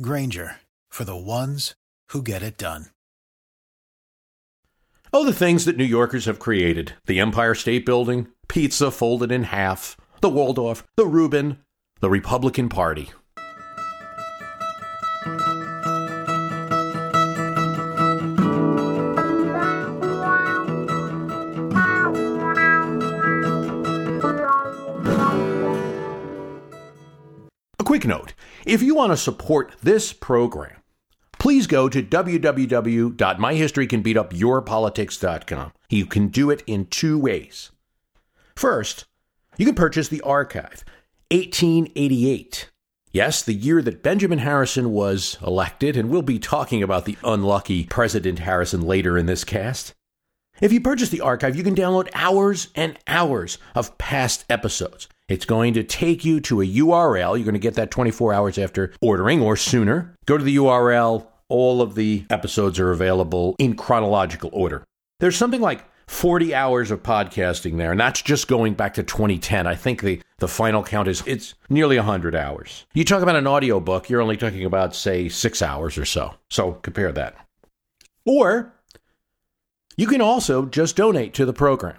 Grainger for the ones who get it done. Oh, the things that New Yorkers have created the Empire State Building, pizza folded in half, the Waldorf, the Reuben, the Republican Party. A quick note if you want to support this program, please go to www.myhistorycanbeatupyourpolitics.com. You can do it in two ways. First, you can purchase the archive, 1888. Yes, the year that Benjamin Harrison was elected, and we'll be talking about the unlucky President Harrison later in this cast. If you purchase the archive, you can download hours and hours of past episodes. It's going to take you to a URL. You're going to get that 24 hours after ordering or sooner. Go to the URL. All of the episodes are available in chronological order. There's something like 40 hours of podcasting there, and that's just going back to 2010. I think the, the final count is it's nearly 100 hours. You talk about an audiobook, you're only talking about, say, six hours or so. So compare that. Or you can also just donate to the program.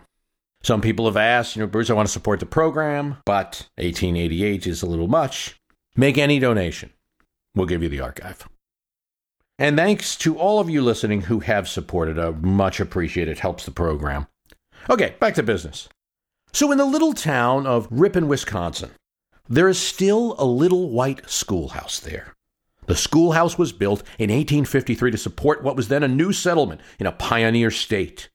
Some people have asked, you know, Bruce, I want to support the program, but 1888 is a little much. Make any donation. We'll give you the archive. And thanks to all of you listening who have supported. Uh, much appreciated. Helps the program. Okay, back to business. So, in the little town of Ripon, Wisconsin, there is still a little white schoolhouse there. The schoolhouse was built in 1853 to support what was then a new settlement in a pioneer state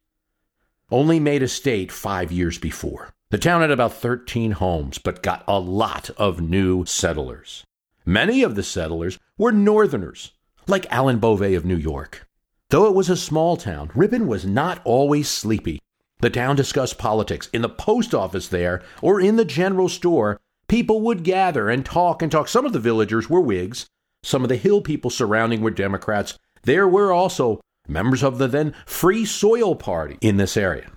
only made a state five years before. The town had about 13 homes, but got a lot of new settlers. Many of the settlers were Northerners, like Alvan Bovay of New York. Though it was a small town, Ripon was not always sleepy. The town discussed politics. In the post office there, or in the general store, people would gather and talk and talk. Some of the villagers were Whigs, some of the hill people surrounding were Democrats. There were also members of the then Free Soil Party in this area.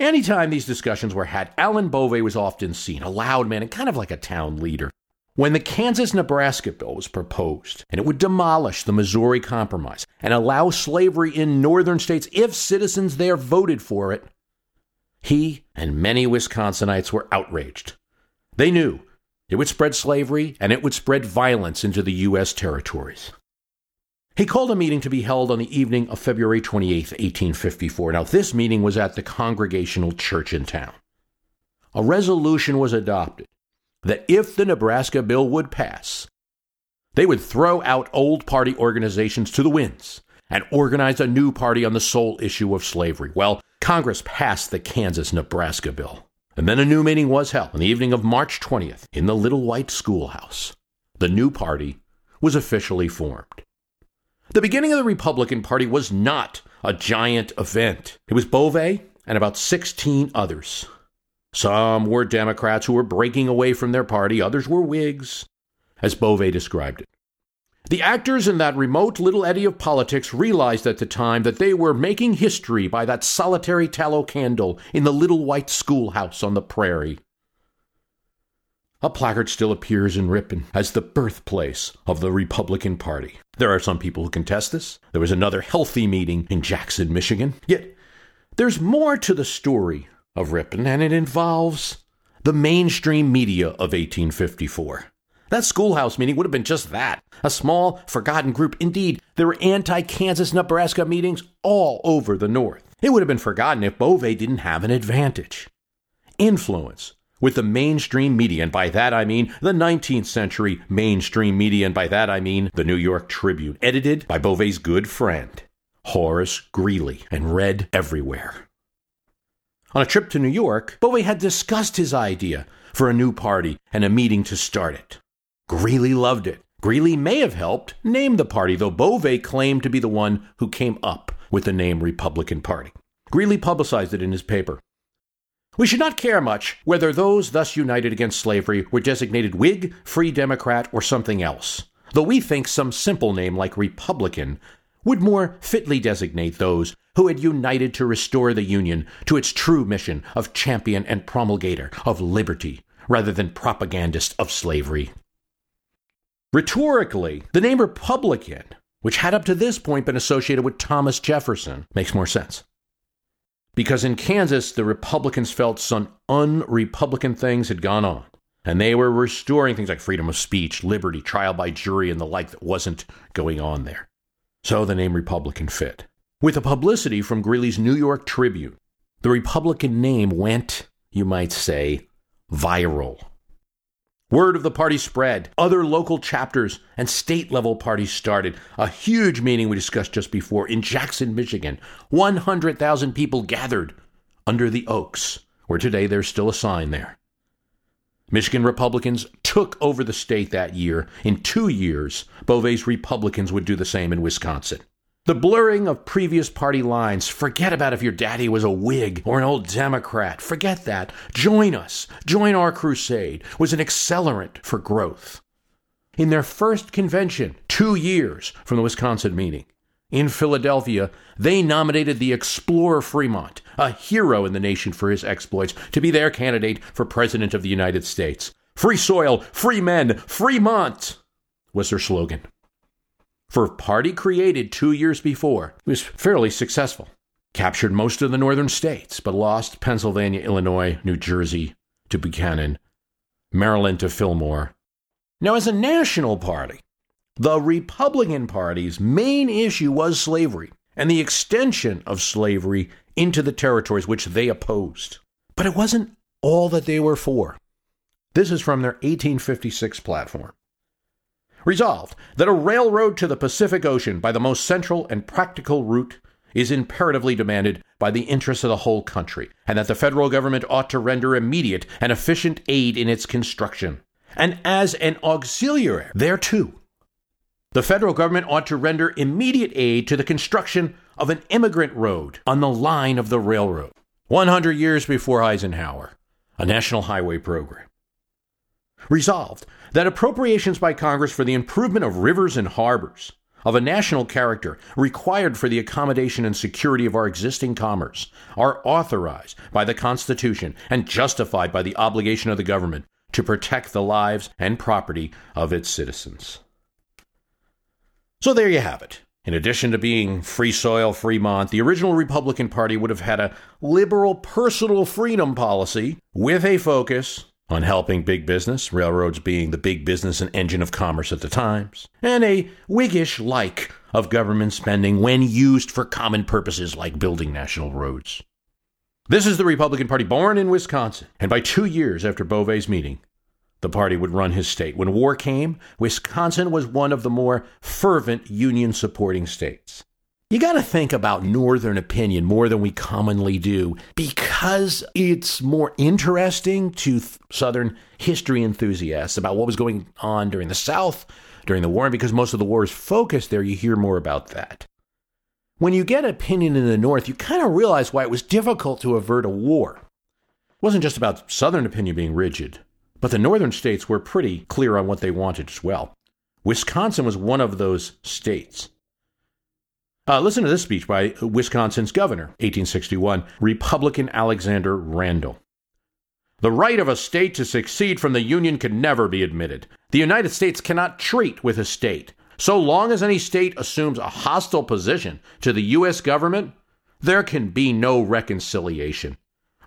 Anytime these discussions were had, Alvan Bovay was often seen, a loud man and kind of like a town leader. When the Kansas Nebraska bill was proposed, and it would demolish the Missouri Compromise and allow slavery in northern states if citizens there voted for it, he and many Wisconsinites were outraged. They knew it would spread slavery and it would spread violence into the U.S. territories. He called a meeting to be held on the evening of February 28, 1854. Now, this meeting was at the Congregational Church in town. A resolution was adopted that if the Nebraska bill would pass, they would throw out old party organizations to the winds and organize a new party on the sole issue of slavery. Well, Congress passed the Kansas Nebraska bill. And then a new meeting was held on the evening of March 20th in the Little White Schoolhouse. The new party was officially formed. The beginning of the Republican Party was not a giant event. It was Bovay and about 16 others. Some were Democrats who were breaking away from their party, others were Whigs, as Bovay described it. The actors in that remote little eddy of politics realized at the time that they were making history by that solitary tallow candle in the little white schoolhouse on the prairie. A placard still appears in Ripon as the birthplace of the Republican Party. There are some people who contest this. There was another healthy meeting in Jackson, Michigan. Yet, there's more to the story of Ripon, and it involves the mainstream media of 1854. That schoolhouse meeting would have been just that a small, forgotten group. Indeed, there were anti Kansas Nebraska meetings all over the North. It would have been forgotten if Bovay didn't have an advantage. Influence with the mainstream media, and by that I mean the 19th century mainstream media, and by that I mean the New York Tribune, edited by Bovay's good friend, Horace Greeley, and read everywhere. On a trip to New York, Bovay had discussed his idea for a new party and a meeting to start it. Greeley loved it. Greeley may have helped name the party, though Bovay claimed to be the one who came up with the name Republican Party. Greeley publicized it in his paper. We should not care much whether those thus united against slavery were designated Whig, Free Democrat, or something else, though we think some simple name like Republican would more fitly designate those who had united to restore the Union to its true mission of champion and promulgator of liberty rather than propagandist of slavery. Rhetorically, the name Republican, which had up to this point been associated with Thomas Jefferson, makes more sense. Because in Kansas, the Republicans felt some un-Republican things had gone on, and they were restoring things like freedom of speech, liberty, trial by jury, and the like that wasn't going on there. So the name Republican fit. With the publicity from Greeley's New York Tribune, the Republican name went, you might say, viral. Word of the party spread. Other local chapters and state level parties started. A huge meeting we discussed just before in Jackson, Michigan. 100,000 people gathered under the oaks, where today there's still a sign there. Michigan Republicans took over the state that year. In two years, Bovay's Republicans would do the same in Wisconsin. The blurring of previous party lines. Forget about if your daddy was a Whig or an old Democrat. Forget that. Join us. Join our crusade was an accelerant for growth. In their first convention, two years from the Wisconsin meeting, in Philadelphia, they nominated the explorer Fremont, a hero in the nation for his exploits, to be their candidate for President of the United States. Free soil, free men, Fremont was their slogan for a party created two years before, was fairly successful. Captured most of the northern states, but lost Pennsylvania, Illinois, New Jersey to Buchanan, Maryland to Fillmore. Now, as a national party, the Republican Party's main issue was slavery and the extension of slavery into the territories which they opposed. But it wasn't all that they were for. This is from their 1856 platform. Resolved that a railroad to the Pacific Ocean by the most central and practical route is imperatively demanded by the interests of the whole country, and that the federal government ought to render immediate and efficient aid in its construction. And as an auxiliary thereto, the federal government ought to render immediate aid to the construction of an immigrant road on the line of the railroad, 100 years before Eisenhower, a national highway program. Resolved that appropriations by Congress for the improvement of rivers and harbors of a national character required for the accommodation and security of our existing commerce are authorized by the Constitution and justified by the obligation of the government to protect the lives and property of its citizens. So there you have it. In addition to being free soil, Fremont, the original Republican Party would have had a liberal personal freedom policy with a focus on helping big business, railroads being the big business and engine of commerce at the times, and a Whiggish like of government spending when used for common purposes like building national roads. This is the Republican Party born in Wisconsin, and by two years after Bovay's meeting, the party would run his state. When war came, Wisconsin was one of the more fervent Union supporting states you got to think about Northern opinion more than we commonly do because it's more interesting to th- Southern history enthusiasts about what was going on during the South during the war. And because most of the war is focused there, you hear more about that. When you get opinion in the North, you kind of realize why it was difficult to avert a war. It wasn't just about Southern opinion being rigid, but the Northern states were pretty clear on what they wanted as well. Wisconsin was one of those states. Uh, listen to this speech by Wisconsin's governor, 1861, Republican Alexander Randall. The right of a state to secede from the Union can never be admitted. The United States cannot treat with a state. So long as any state assumes a hostile position to the U.S. government, there can be no reconciliation.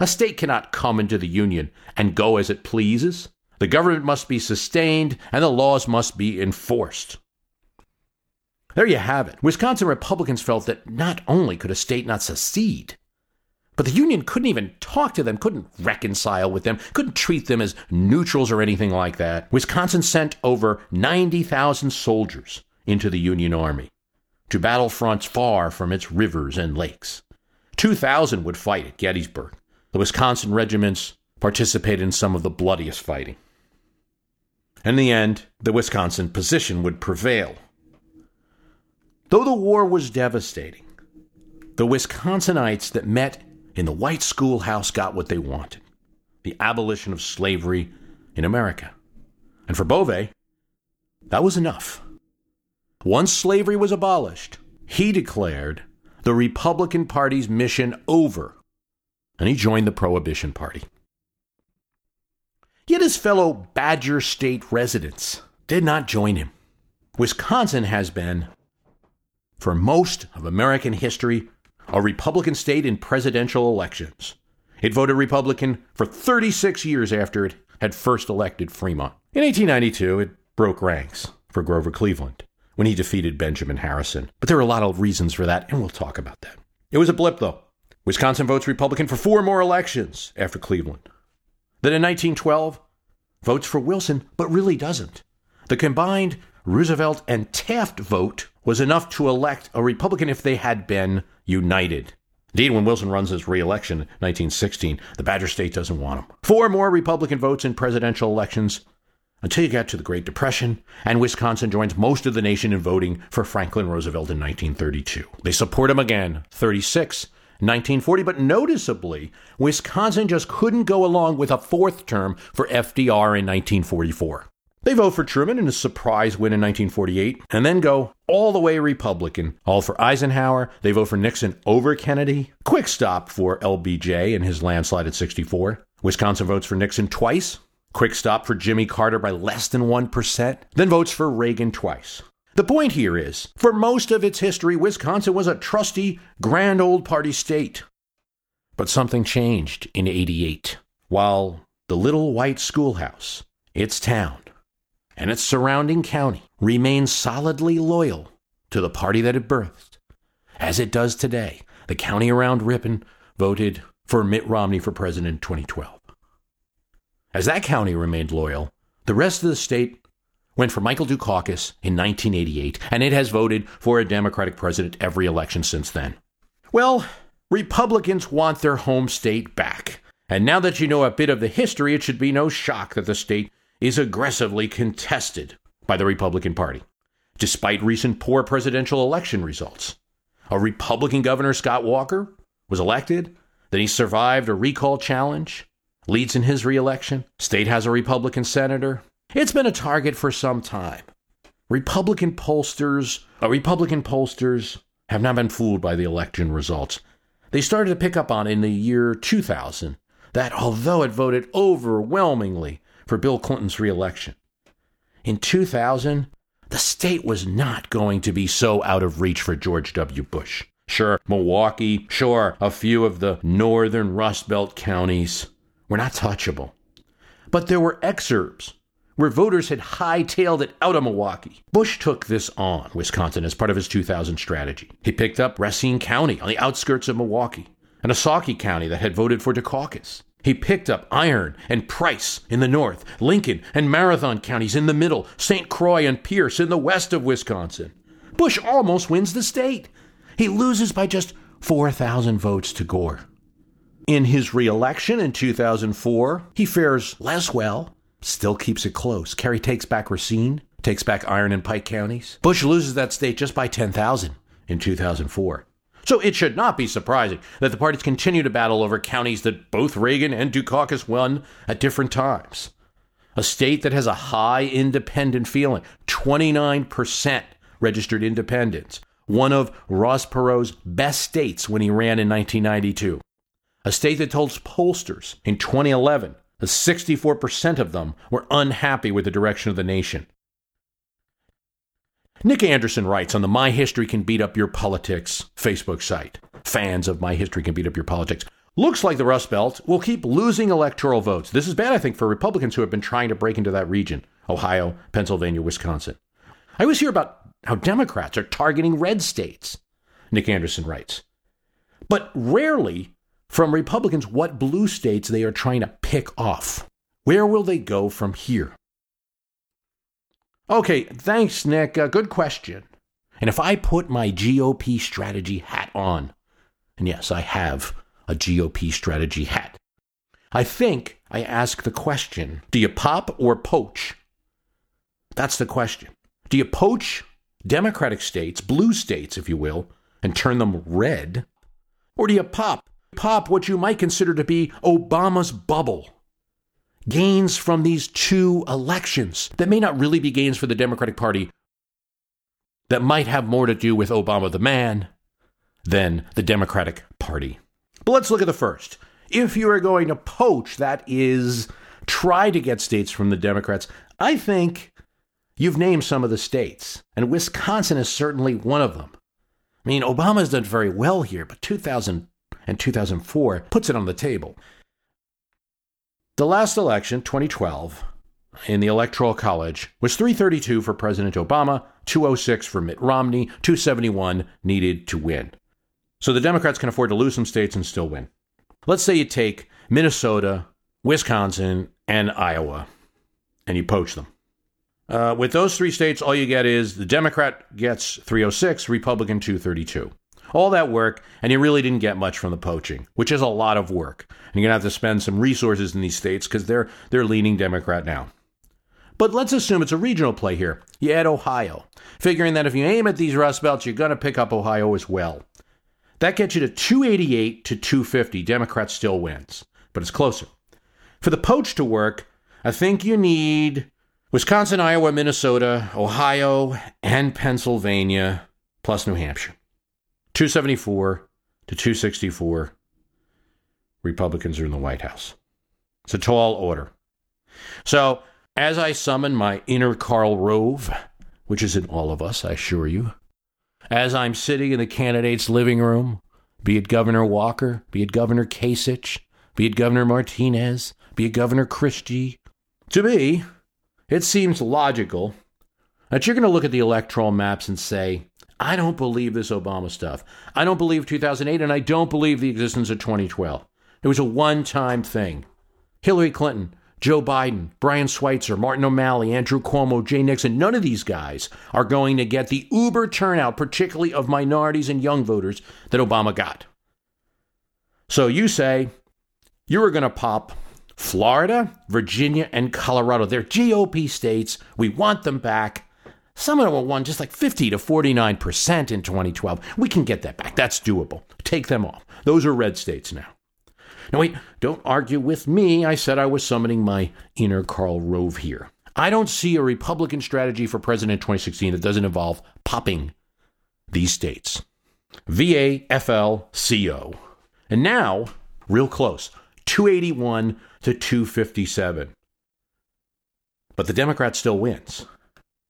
A state cannot come into the Union and go as it pleases. The government must be sustained and the laws must be enforced. There you have it. Wisconsin Republicans felt that not only could a state not secede, but the Union couldn't even talk to them, couldn't reconcile with them, couldn't treat them as neutrals or anything like that. Wisconsin sent over 90,000 soldiers into the Union Army to battle fronts far from its rivers and lakes. 2,000 would fight at Gettysburg. The Wisconsin regiments participated in some of the bloodiest fighting. In the end, the Wisconsin position would prevail. Though the war was devastating, the Wisconsinites that met in the white schoolhouse got what they wanted the abolition of slavery in America. And for Bovay, that was enough. Once slavery was abolished, he declared the Republican Party's mission over, and he joined the Prohibition Party. Yet his fellow Badger State residents did not join him. Wisconsin has been, for most of American history, a Republican state in presidential elections. It voted Republican for 36 years after it had first elected Fremont. In 1892, it broke ranks for Grover Cleveland when he defeated Benjamin Harrison. But there were a lot of reasons for that, and we'll talk about that. It was a blip, though. Wisconsin votes Republican for four more elections after Cleveland. Then in 1912, votes for Wilson, but really doesn't. The combined Roosevelt and Taft vote was enough to elect a Republican if they had been united. Indeed, when Wilson runs his reelection in 1916, the Badger State doesn't want him. Four more Republican votes in presidential elections until you get to the Great Depression, and Wisconsin joins most of the nation in voting for Franklin Roosevelt in 1932. They support him again, 36, 1940, but noticeably, Wisconsin just couldn't go along with a fourth term for FDR in 1944. They vote for Truman in a surprise win in 1948, and then go all the way Republican. All for Eisenhower. They vote for Nixon over Kennedy. Quick stop for LBJ and his landslide at 64. Wisconsin votes for Nixon twice. Quick stop for Jimmy Carter by less than 1%. Then votes for Reagan twice. The point here is, for most of its history, Wisconsin was a trusty, grand old party state. But something changed in 88. While the little white schoolhouse, its town, and its surrounding county remains solidly loyal to the party that it birthed, as it does today. The county around Ripon voted for Mitt Romney for president in 2012. As that county remained loyal, the rest of the state went for Michael Dukakis in 1988, and it has voted for a Democratic president every election since then. Well, Republicans want their home state back. And now that you know a bit of the history, it should be no shock that the state is aggressively contested by the Republican Party, despite recent poor presidential election results. A Republican governor, Scott Walker, was elected, then he survived a recall challenge, leads in his reelection. State has a Republican senator. It's been a target for some time. Republican pollsters, uh, Republican pollsters have not been fooled by the election results. They started to pick up on in the year 2000 that although it voted overwhelmingly for Bill Clinton's reelection. In 2000, the state was not going to be so out of reach for George W. Bush. Sure, Milwaukee, sure, a few of the northern Rust Belt counties were not touchable. But there were excerpts where voters had hightailed it out of Milwaukee. Bush took this on Wisconsin as part of his 2000 strategy. He picked up Racine County on the outskirts of Milwaukee and Ozaukee County that had voted for Dukakis. He picked up Iron and Price in the north, Lincoln and Marathon counties in the middle, St. Croix and Pierce in the west of Wisconsin. Bush almost wins the state. He loses by just 4,000 votes to Gore. In his reelection in 2004, he fares less well, still keeps it close. Kerry takes back Racine, takes back Iron and Pike counties. Bush loses that state just by 10,000 in 2004. So it should not be surprising that the parties continue to battle over counties that both Reagan and Dukakis won at different times. A state that has a high independent feeling, 29% registered independents, one of Ross Perot's best states when he ran in 1992. A state that told pollsters in 2011 that 64% of them were unhappy with the direction of the nation. Nick Anderson writes on the My History Can Beat Up Your Politics Facebook site. Fans of My History Can Beat Up Your Politics. Looks like the Rust Belt will keep losing electoral votes. This is bad, I think, for Republicans who have been trying to break into that region Ohio, Pennsylvania, Wisconsin. I always hear about how Democrats are targeting red states, Nick Anderson writes. But rarely from Republicans what blue states they are trying to pick off. Where will they go from here? Okay, thanks, Nick. Uh, good question. And if I put my GOP strategy hat on, and yes, I have a GOP strategy hat, I think I ask the question do you pop or poach? That's the question. Do you poach Democratic states, blue states, if you will, and turn them red? Or do you pop, pop what you might consider to be Obama's bubble? Gains from these two elections that may not really be gains for the Democratic Party, that might have more to do with Obama the man than the Democratic Party. But let's look at the first. If you are going to poach, that is, try to get states from the Democrats, I think you've named some of the states, and Wisconsin is certainly one of them. I mean, Obama's done very well here, but 2000 and 2004 puts it on the table. The last election, 2012, in the Electoral College was 332 for President Obama, 206 for Mitt Romney, 271 needed to win. So the Democrats can afford to lose some states and still win. Let's say you take Minnesota, Wisconsin, and Iowa, and you poach them. Uh, with those three states, all you get is the Democrat gets 306, Republican 232. All that work, and you really didn't get much from the poaching, which is a lot of work. And you're gonna have to spend some resources in these states because they're they're leaning Democrat now. But let's assume it's a regional play here. You add Ohio, figuring that if you aim at these Rust Belts, you're gonna pick up Ohio as well. That gets you to 288 to 250. Democrats still wins, but it's closer. For the poach to work, I think you need Wisconsin, Iowa, Minnesota, Ohio, and Pennsylvania, plus New Hampshire. 274 to 264. Republicans are in the White House. It's a tall order. So, as I summon my inner Karl Rove, which is in all of us, I assure you, as I'm sitting in the candidate's living room, be it Governor Walker, be it Governor Kasich, be it Governor Martinez, be it Governor Christie, to me, it seems logical that you're going to look at the electoral maps and say, I don't believe this Obama stuff. I don't believe 2008, and I don't believe the existence of 2012. It was a one time thing. Hillary Clinton, Joe Biden, Brian Schweitzer, Martin O'Malley, Andrew Cuomo, Jay Nixon, none of these guys are going to get the uber turnout, particularly of minorities and young voters, that Obama got. So you say you were going to pop Florida, Virginia, and Colorado. They're GOP states. We want them back. Some of them won just like 50 to 49% in 2012. We can get that back. That's doable. Take them off. Those are red states now. Now, wait, don't argue with me. I said I was summoning my inner Karl Rove here. I don't see a Republican strategy for president 2016 that doesn't involve popping these states. VAFLCO. And now, real close, 281 to 257. But the Democrat still wins.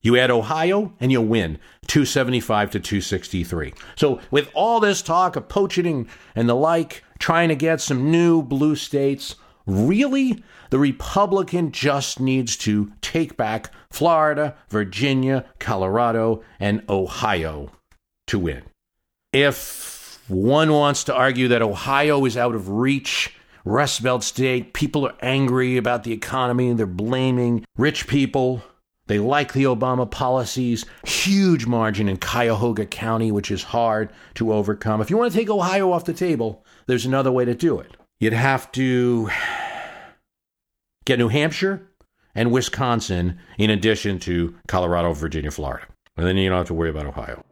You add Ohio and you'll win 275 to 263. So, with all this talk of poaching and the like, trying to get some new blue states, really, the Republican just needs to take back Florida, Virginia, Colorado, and Ohio to win. If one wants to argue that Ohio is out of reach, Rust Belt state, people are angry about the economy they're blaming rich people they like the Obama policies. Huge margin in Cuyahoga County, which is hard to overcome. If you want to take Ohio off the table, there's another way to do it. You'd have to get New Hampshire and Wisconsin in addition to Colorado, Virginia, Florida. And then you don't have to worry about Ohio.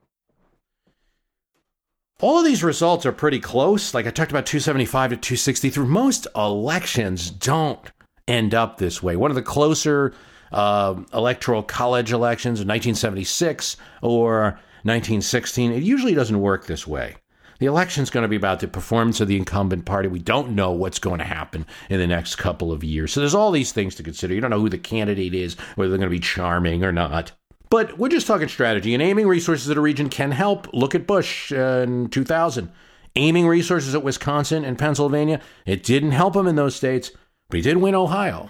All of these results are pretty close. Like I talked about 275 to 263. Most elections don't end up this way. One of the closer uh, electoral college elections in 1976 or 1916. It usually doesn't work this way. The election is going to be about the performance of the incumbent party. We don't know what's going to happen in the next couple of years. So there's all these things to consider. You don't know who the candidate is, whether they're going to be charming or not. But we're just talking strategy, and aiming resources at a region can help. Look at Bush uh, in 2000. Aiming resources at Wisconsin and Pennsylvania, it didn't help him in those states, but he did win Ohio.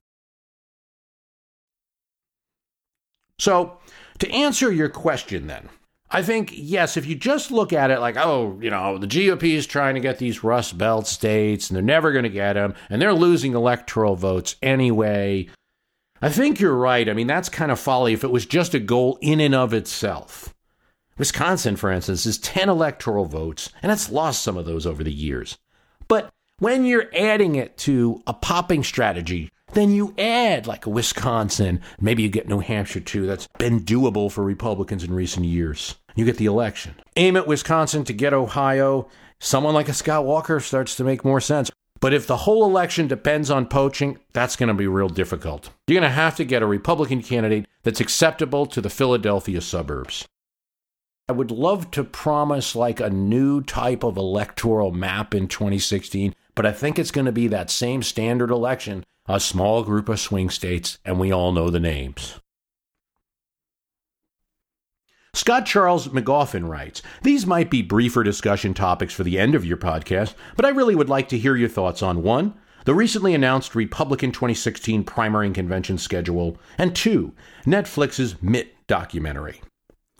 So, to answer your question then, I think, yes, if you just look at it like, oh, you know, the GOP is trying to get these Rust Belt states and they're never going to get them and they're losing electoral votes anyway. I think you're right. I mean, that's kind of folly if it was just a goal in and of itself. Wisconsin, for instance, is 10 electoral votes, and it's lost some of those over the years. But when you're adding it to a popping strategy, then you add like a Wisconsin, maybe you get New Hampshire too. That's been doable for Republicans in recent years. You get the election. Aim at Wisconsin to get Ohio. Someone like a Scott Walker starts to make more sense. But if the whole election depends on poaching, that's going to be real difficult. You're going to have to get a Republican candidate that's acceptable to the Philadelphia suburbs. I would love to promise like a new type of electoral map in 2016, but I think it's going to be that same standard election, a small group of swing states, and we all know the names. Scott Charles McGoffin writes These might be briefer discussion topics for the end of your podcast, but I really would like to hear your thoughts on one, the recently announced Republican 2016 primary and convention schedule, and two, Netflix's Mitt documentary.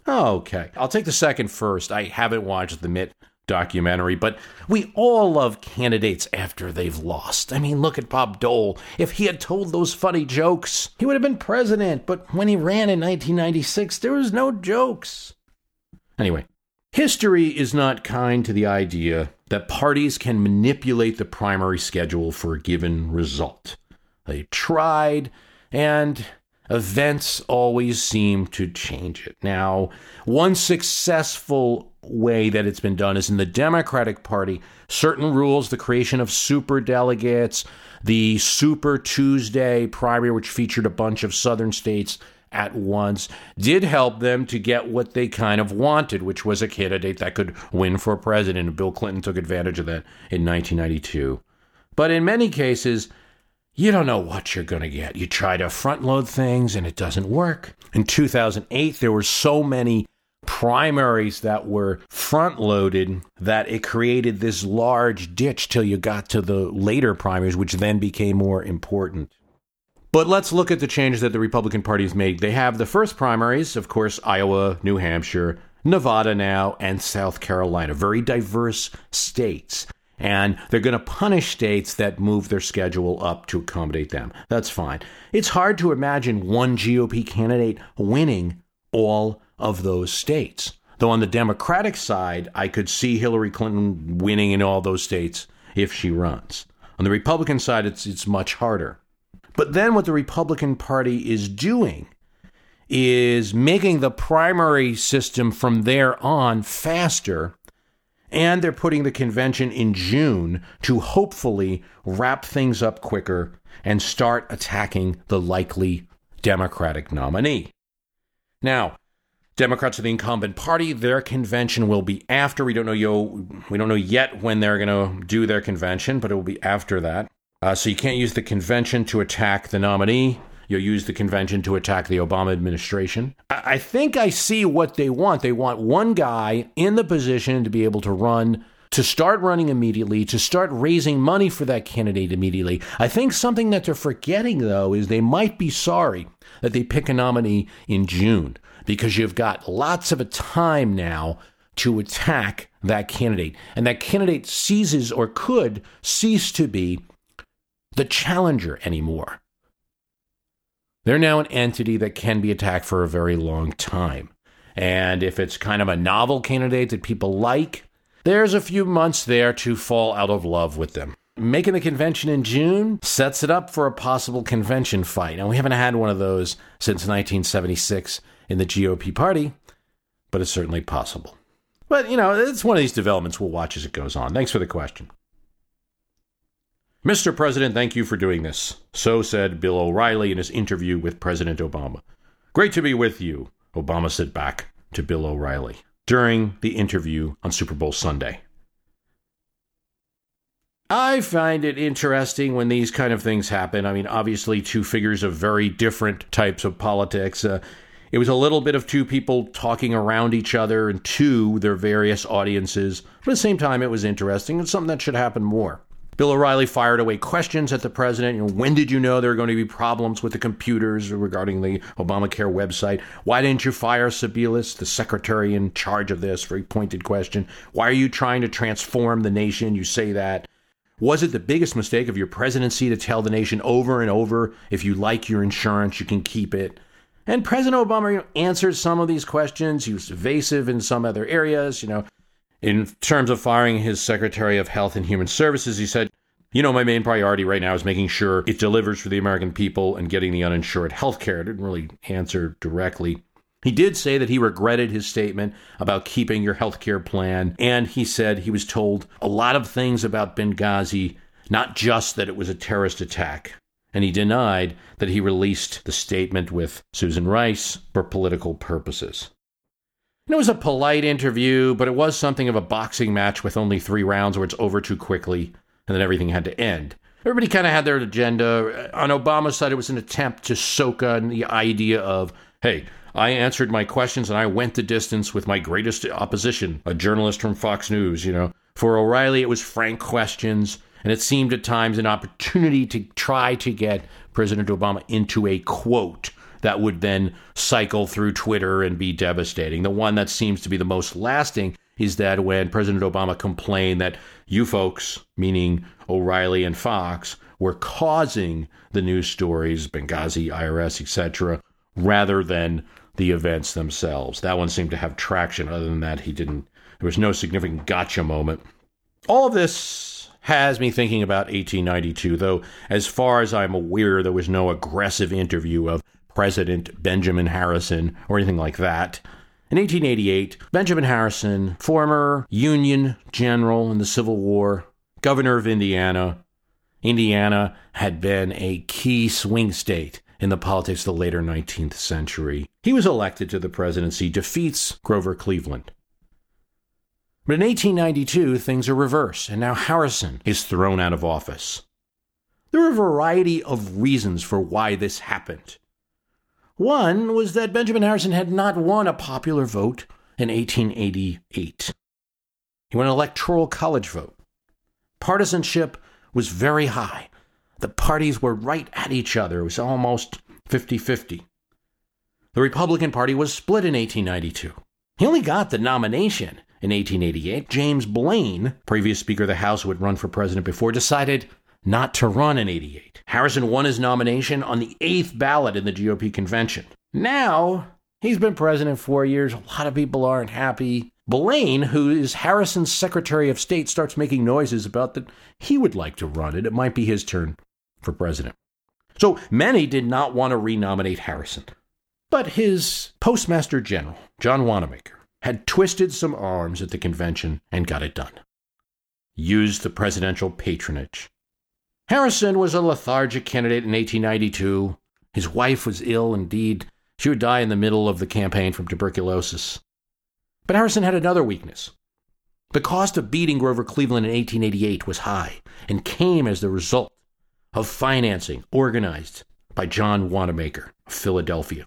Okay, I'll take the second first. I haven't watched the Mitt documentary, but we all love candidates after they've lost. I mean, look at Bob Dole. If he had told those funny jokes, he would have been president, but when he ran in 1996, there was no jokes. Anyway, history is not kind to the idea that parties can manipulate the primary schedule for a given result. They tried, and events always seem to change it. Now, one successful way that it's been done is in the Democratic Party, certain rules, the creation of super delegates, the Super Tuesday primary, which featured a bunch of southern states at once, did help them to get what they kind of wanted, which was a candidate that could win for president. Bill Clinton took advantage of that in 1992. But in many cases, you don't know what you're going to get. You try to front load things and it doesn't work. In 2008, there were so many primaries that were front loaded that it created this large ditch till you got to the later primaries, which then became more important. But let's look at the changes that the Republican Party has made. They have the first primaries, of course, Iowa, New Hampshire, Nevada now, and South Carolina, very diverse states. And they're going to punish states that move their schedule up to accommodate them. That's fine. It's hard to imagine one GOP candidate winning all of those states. Though on the Democratic side, I could see Hillary Clinton winning in all those states if she runs. On the Republican side, it's, it's much harder. But then what the Republican Party is doing is making the primary system from there on faster. And they're putting the convention in June to hopefully wrap things up quicker and start attacking the likely Democratic nominee. Now, Democrats are the incumbent party. Their convention will be after. We don't know yo. We don't know yet when they're going to do their convention, but it will be after that. Uh, so you can't use the convention to attack the nominee. You'll use the convention to attack the Obama administration. I, I think I see what they want. They want one guy in the position to be able to run to start running immediately, to start raising money for that candidate immediately. I think something that they're forgetting, though, is they might be sorry that they pick a nominee in June because you've got lots of time now to attack that candidate. And that candidate ceases or could cease to be the challenger anymore. They're now an entity that can be attacked for a very long time. And if it's kind of a novel candidate that people like, there's a few months there to fall out of love with them. Making the convention in June sets it up for a possible convention fight. Now, we haven't had one of those since 1976 in the GOP party, but it's certainly possible. But, you know, it's one of these developments we'll watch as it goes on. Thanks for the question. Mr. President, thank you for doing this. So said Bill O'Reilly in his interview with President Obama. Great to be with you, Obama said back to Bill O'Reilly during the interview on Super Bowl Sunday. I find it interesting when these kind of things happen. I mean, obviously, two figures of very different types of politics. Uh, it was a little bit of two people talking around each other and to their various audiences. But at the same time, it was interesting. and something that should happen more. Bill O'Reilly fired away questions at the president. You know, when did you know there were going to be problems with the computers regarding the Obamacare website? Why didn't you fire Sebelius, the secretary in charge of this? Very pointed question. Why are you trying to transform the nation? You say that. Was it the biggest mistake of your presidency to tell the nation over and over if you like your insurance, you can keep it? And President Obama you know, answered some of these questions. He was evasive in some other areas. You know, in terms of firing his Secretary of Health and Human Services, he said, you know, my main priority right now is making sure it delivers for the American people and getting the uninsured health care. Didn't really answer directly. He did say that he regretted his statement about keeping your health care plan, and he said he was told a lot of things about Benghazi, not just that it was a terrorist attack. And he denied that he released the statement with Susan Rice for political purposes. It was a polite interview, but it was something of a boxing match with only three rounds where it's over too quickly and then everything had to end. Everybody kind of had their agenda. Uh, on Obama's side, it was an attempt to soak on the idea of, hey, I answered my questions and I went the distance with my greatest opposition, a journalist from Fox News, you know. For O'Reilly, it was frank questions, and it seemed at times an opportunity to try to get President Obama into a quote that would then cycle through Twitter and be devastating. The one that seems to be the most lasting is that when President Obama complained that you folks, meaning O'Reilly and Fox, were causing the news stories, Benghazi, IRS, etc., rather than the events themselves. That one seemed to have traction. Other than that, he didn't. There was no significant gotcha moment. All of this has me thinking about 1892, though, as far as I'm aware, there was no aggressive interview of President Benjamin Harrison or anything like that. In 1888, Benjamin Harrison, former Union general in the Civil War, governor of Indiana, Indiana had been a key swing state in the politics of the later 19th century. He was elected to the presidency, defeats Grover Cleveland. But in 1892, things are reversed, and now Harrison is thrown out of office. There are a variety of reasons for why this happened. One was that Benjamin Harrison had not won a popular vote in 1888. He won an electoral college vote. Partisanship was very high. The parties were right at each other. It was almost 50 50. The Republican Party was split in 1892. He only got the nomination in 1888. James Blaine, previous Speaker of the House who had run for president before, decided not to run in 88. Harrison won his nomination on the eighth ballot in the GOP convention. Now, he's been president four years. A lot of people aren't happy. Blaine, who is Harrison's Secretary of State, starts making noises about that he would like to run it. It might be his turn for president. So many did not want to renominate Harrison. But his Postmaster General, John Wanamaker, had twisted some arms at the convention and got it done. Used the presidential patronage. Harrison was a lethargic candidate in 1892. His wife was ill indeed. She would die in the middle of the campaign from tuberculosis. But Harrison had another weakness. The cost of beating Grover Cleveland in 1888 was high and came as the result of financing organized by John Wanamaker of Philadelphia,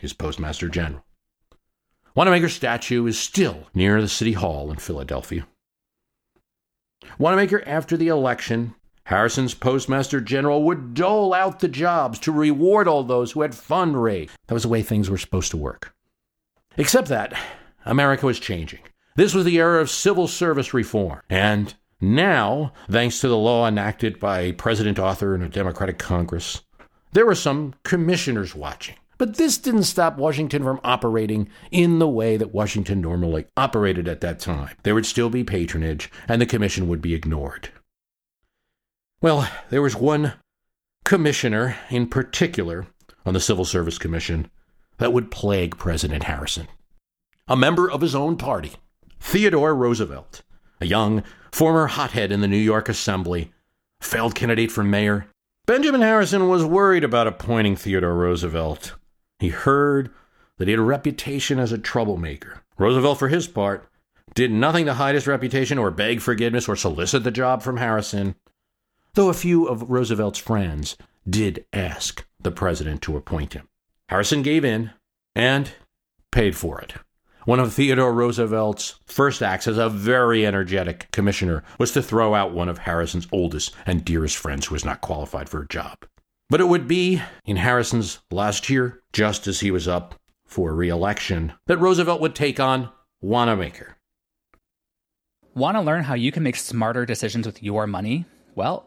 his postmaster general. Wanamaker's statue is still near the City Hall in Philadelphia. Wanamaker, after the election, Harrison's postmaster general would dole out the jobs to reward all those who had fundraised. That was the way things were supposed to work. Except that America was changing. This was the era of civil service reform, and now, thanks to the law enacted by President Arthur and a Democratic Congress, there were some commissioners watching. But this didn't stop Washington from operating in the way that Washington normally operated at that time. There would still be patronage, and the commission would be ignored. Well, there was one commissioner in particular on the Civil Service Commission that would plague President Harrison. A member of his own party, Theodore Roosevelt, a young former hothead in the New York Assembly, failed candidate for mayor. Benjamin Harrison was worried about appointing Theodore Roosevelt. He heard that he had a reputation as a troublemaker. Roosevelt, for his part, did nothing to hide his reputation or beg forgiveness or solicit the job from Harrison, though a few of Roosevelt's friends did ask the president to appoint him. Harrison gave in and paid for it. One of Theodore Roosevelt's first acts as a very energetic commissioner was to throw out one of Harrison's oldest and dearest friends who was not qualified for a job. But it would be in Harrison's last year, just as he was up for re election, that Roosevelt would take on Wanamaker. Want to learn how you can make smarter decisions with your money? Well,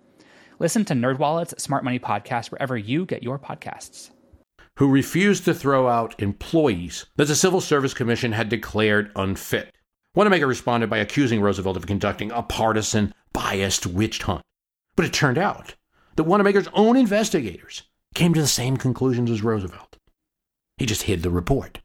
Listen to NerdWallet's Smart Money Podcast wherever you get your podcasts. Who refused to throw out employees that the Civil Service Commission had declared unfit. Wanamaker responded by accusing Roosevelt of conducting a partisan, biased witch hunt. But it turned out that Wanamaker's own investigators came to the same conclusions as Roosevelt. He just hid the report.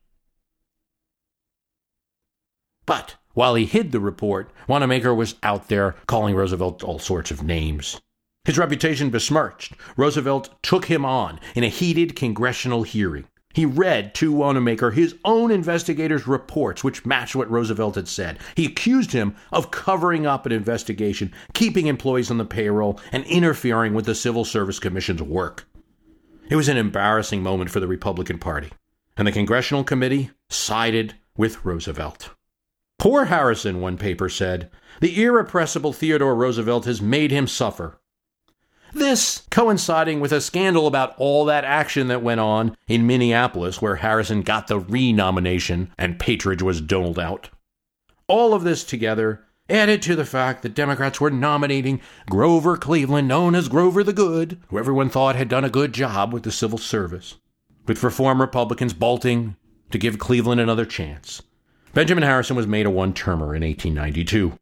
But while he hid the report, Wanamaker was out there calling Roosevelt all sorts of names. His reputation besmirched, Roosevelt took him on in a heated congressional hearing. He read to Wanamaker his own investigators' reports, which matched what Roosevelt had said. He accused him of covering up an investigation, keeping employees on the payroll, and interfering with the Civil Service Commission's work. It was an embarrassing moment for the Republican Party, and the Congressional Committee sided with Roosevelt. Poor Harrison, one paper said, the irrepressible Theodore Roosevelt has made him suffer. This coinciding with a scandal about all that action that went on in Minneapolis, where Harrison got the renomination and patronage was doled out. All of this together added to the fact that Democrats were nominating Grover Cleveland, known as Grover the Good, who everyone thought had done a good job with the civil service, with reform Republicans bolting to give Cleveland another chance. Benjamin Harrison was made a one termer in 1892, and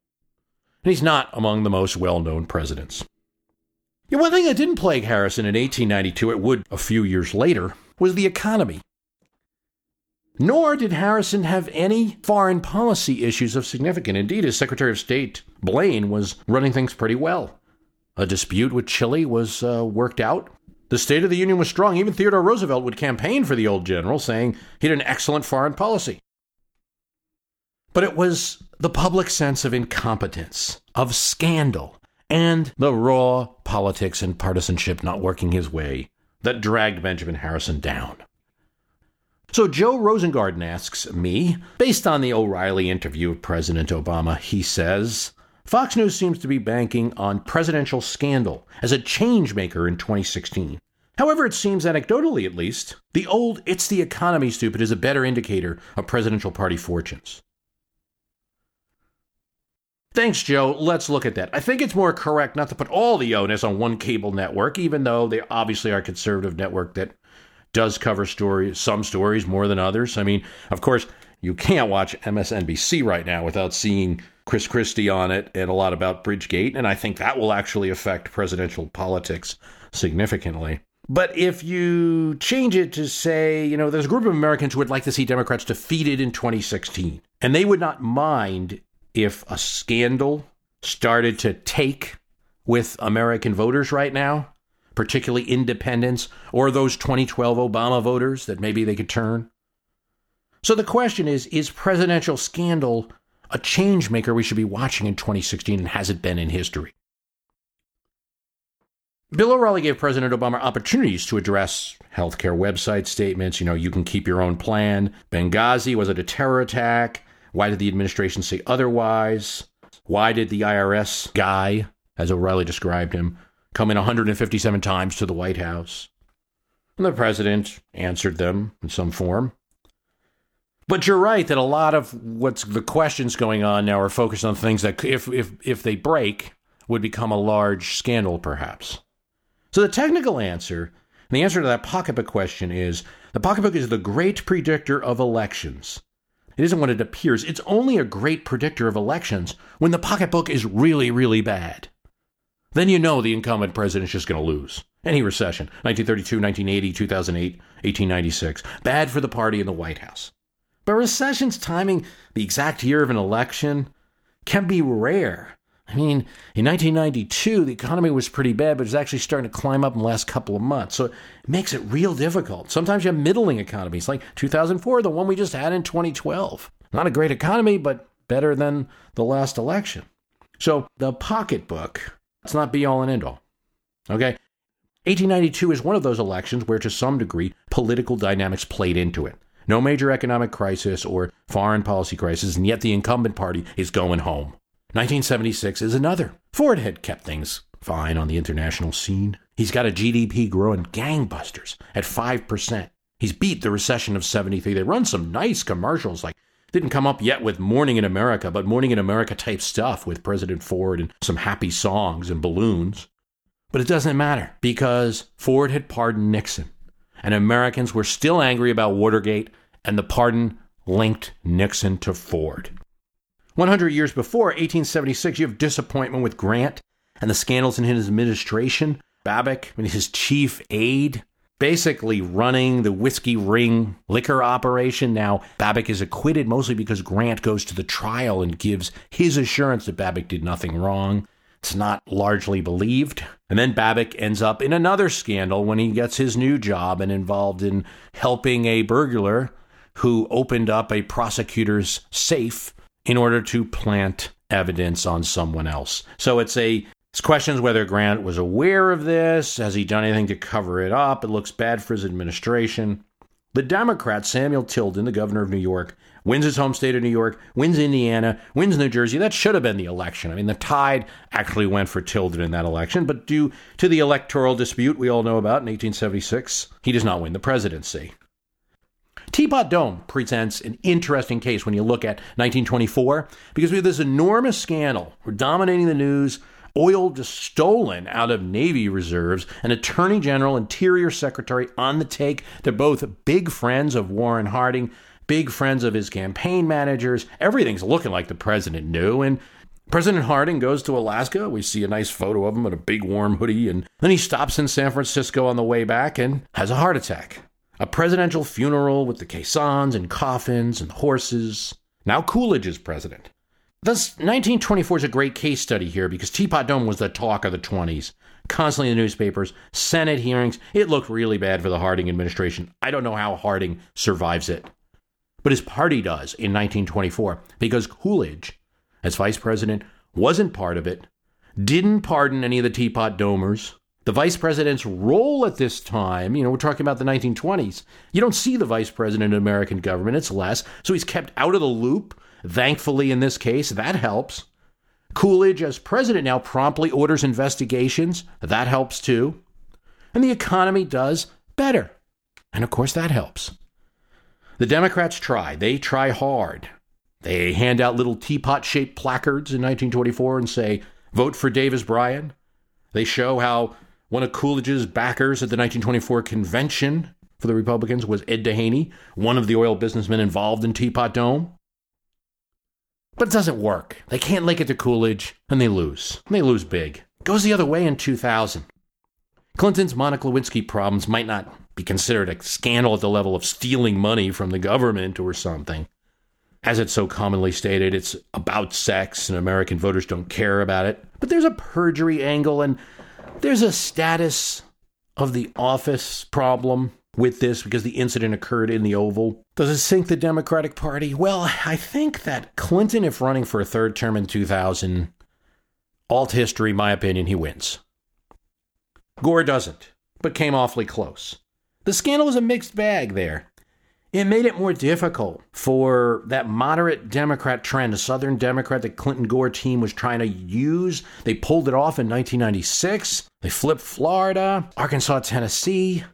he's not among the most well known presidents. Yeah, one thing that didn't plague Harrison in 1892, it would a few years later, was the economy. Nor did Harrison have any foreign policy issues of significance. Indeed, his Secretary of State, Blaine, was running things pretty well. A dispute with Chile was uh, worked out. The State of the Union was strong. Even Theodore Roosevelt would campaign for the old general, saying he had an excellent foreign policy. But it was the public sense of incompetence, of scandal, and the raw politics and partisanship not working his way that dragged Benjamin Harrison down. So Joe Rosengarten asks me, based on the O'Reilly interview of President Obama, he says, Fox News seems to be banking on presidential scandal as a change maker in 2016. However, it seems anecdotally at least, the old it's the economy stupid is a better indicator of presidential party fortunes. Thanks, Joe. Let's look at that. I think it's more correct not to put all the onus on one cable network, even though they obviously are a conservative network that does cover stories, some stories more than others. I mean, of course, you can't watch MSNBC right now without seeing Chris Christie on it and a lot about Bridgegate, and I think that will actually affect presidential politics significantly. But if you change it to say, you know, there's a group of Americans who would like to see Democrats defeated in 2016, and they would not mind if a scandal started to take with American voters right now, particularly independents or those 2012 Obama voters that maybe they could turn. So the question is is presidential scandal a change maker we should be watching in 2016 and has it been in history? Bill O'Reilly gave President Obama opportunities to address healthcare website statements. You know, you can keep your own plan. Benghazi, was it a terror attack? Why did the administration say otherwise? Why did the IRS guy, as O'Reilly described him, come in 157 times to the White House? And the president answered them in some form. But you're right that a lot of what's the questions going on now are focused on things that if if if they break would become a large scandal, perhaps. So the technical answer, and the answer to that pocketbook question is the pocketbook is the great predictor of elections. It isn't what it appears. It's only a great predictor of elections when the pocketbook is really, really bad. Then you know the incumbent president is just going to lose. Any recession 1932, 1980, 2008, 1896. Bad for the party in the White House. But recessions timing the exact year of an election can be rare. I mean, in 1992, the economy was pretty bad, but it's actually starting to climb up in the last couple of months. So it makes it real difficult. Sometimes you have middling economies, like 2004, the one we just had in 2012. Not a great economy, but better than the last election. So the pocketbook, it's not be all and end all. Okay? 1892 is one of those elections where, to some degree, political dynamics played into it. No major economic crisis or foreign policy crisis, and yet the incumbent party is going home. 1976 is another. Ford had kept things fine on the international scene. He's got a GDP growing gangbusters at 5%. He's beat the recession of 73. They run some nice commercials like didn't come up yet with Morning in America, but Morning in America type stuff with President Ford and some happy songs and balloons. But it doesn't matter because Ford had pardoned Nixon, and Americans were still angry about Watergate, and the pardon linked Nixon to Ford. 100 years before, 1876, you have disappointment with Grant and the scandals in his administration. Babbitt, his chief aide, basically running the whiskey ring liquor operation. Now, Babbitt is acquitted mostly because Grant goes to the trial and gives his assurance that Babbitt did nothing wrong. It's not largely believed. And then Babbitt ends up in another scandal when he gets his new job and involved in helping a burglar who opened up a prosecutor's safe in order to plant evidence on someone else. So it's a it's questions whether Grant was aware of this. Has he done anything to cover it up? It looks bad for his administration. The Democrat, Samuel Tilden, the governor of New York, wins his home state of New York, wins Indiana, wins New Jersey. That should have been the election. I mean, the tide actually went for Tilden in that election, but due to the electoral dispute we all know about in 1876, he does not win the presidency. Teapot Dome presents an interesting case when you look at 1924 because we have this enormous scandal. We're dominating the news oil just stolen out of Navy reserves, an Attorney General, Interior Secretary on the take. They're both big friends of Warren Harding, big friends of his campaign managers. Everything's looking like the president knew. And President Harding goes to Alaska. We see a nice photo of him in a big warm hoodie. And then he stops in San Francisco on the way back and has a heart attack. A presidential funeral with the caissons and coffins and horses. Now Coolidge is president. Thus, 1924 is a great case study here because Teapot Dome was the talk of the 20s. Constantly in the newspapers, Senate hearings. It looked really bad for the Harding administration. I don't know how Harding survives it. But his party does in 1924 because Coolidge, as vice president, wasn't part of it, didn't pardon any of the Teapot Domers. The vice president's role at this time, you know, we're talking about the 1920s. You don't see the vice president in American government, it's less. So he's kept out of the loop Thankfully, in this case, that helps. Coolidge, as president, now promptly orders investigations. That helps too. And the economy does better. And of course, that helps. The Democrats try. They try hard. They hand out little teapot shaped placards in 1924 and say, vote for Davis Bryan. They show how one of Coolidge's backers at the 1924 convention for the Republicans was Ed Doheny, one of the oil businessmen involved in Teapot Dome. But it doesn't work. They can't link it to Coolidge, and they lose. And they lose big. Goes the other way in 2000. Clinton's Monica Lewinsky problems might not be considered a scandal at the level of stealing money from the government or something. As it's so commonly stated, it's about sex, and American voters don't care about it. But there's a perjury angle, and there's a status of the office problem with this because the incident occurred in the Oval. Does it sink the Democratic Party? Well, I think that Clinton, if running for a third term in 2000, alt history, my opinion, he wins. Gore doesn't, but came awfully close. The scandal was a mixed bag there. It made it more difficult for that moderate Democrat trend, a Southern Democrat that Clinton Gore team was trying to use. They pulled it off in 1996. They flipped Florida, Arkansas, Tennessee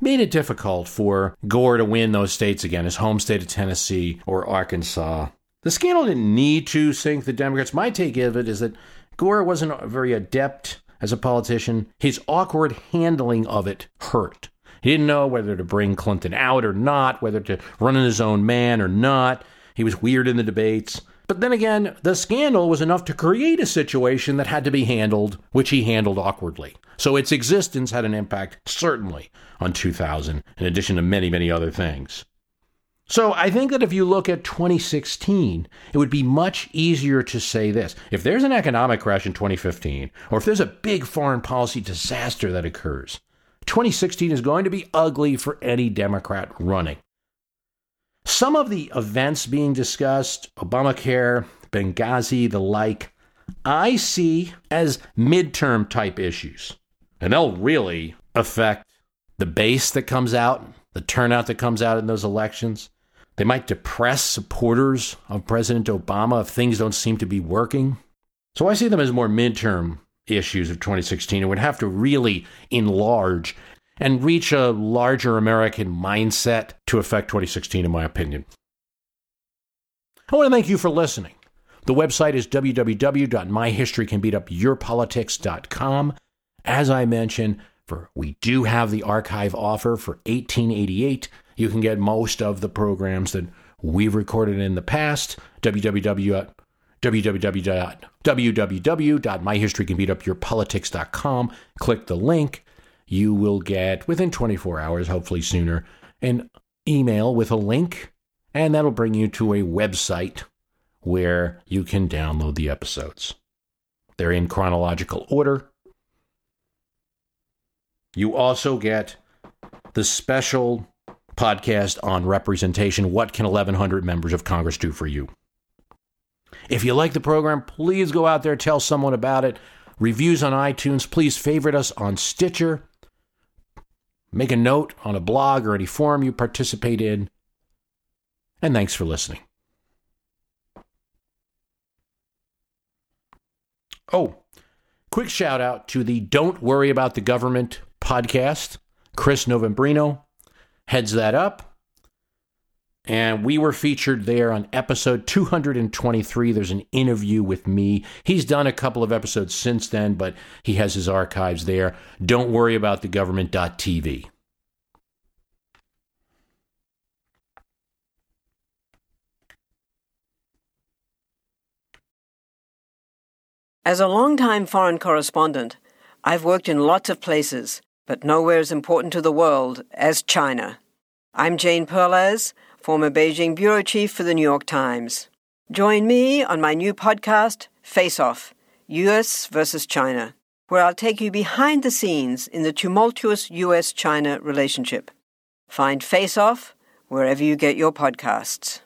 made it difficult for Gore to win those states again, his home state of Tennessee or Arkansas. The scandal didn't need to sink the Democrats. My take of it is that Gore wasn't very adept as a politician. His awkward handling of it hurt. He didn't know whether to bring Clinton out or not, whether to run in his own man or not. He was weird in the debates. But then again, the scandal was enough to create a situation that had to be handled, which he handled awkwardly. So its existence had an impact, certainly, on 2000, in addition to many, many other things. So I think that if you look at 2016, it would be much easier to say this. If there's an economic crash in 2015, or if there's a big foreign policy disaster that occurs, 2016 is going to be ugly for any Democrat running. Some of the events being discussed, Obamacare, Benghazi, the like, I see as midterm type issues. And they'll really affect the base that comes out, the turnout that comes out in those elections. They might depress supporters of President Obama if things don't seem to be working. So I see them as more midterm issues of 2016 It would have to really enlarge and reach a larger American mindset to affect 2016, in my opinion. I want to thank you for listening. The website is www.myhistorycanbeatupyourpolitics.com. As I mentioned, for we do have the archive offer for 1888. You can get most of the programs that we've recorded in the past. www www.myhistorycanbeatupyourpolitics.com. Click the link. You will get, within 24 hours, hopefully sooner, an email with a link, and that'll bring you to a website where you can download the episodes. They're in chronological order. You also get the special podcast on representation What Can 1,100 Members of Congress Do for You? If you like the program, please go out there, tell someone about it. Reviews on iTunes, please favorite us on Stitcher. Make a note on a blog or any forum you participate in. And thanks for listening. Oh, quick shout out to the Don't Worry About the Government podcast. Chris Novembrino heads that up. And we were featured there on episode 223. There's an interview with me. He's done a couple of episodes since then, but he has his archives there. Don't worry about the government.tv. As a long-time foreign correspondent, I've worked in lots of places, but nowhere as important to the world as China. I'm Jane Perlez, former Beijing bureau chief for the New York Times. Join me on my new podcast, Face Off US versus China, where I'll take you behind the scenes in the tumultuous US China relationship. Find Face Off wherever you get your podcasts.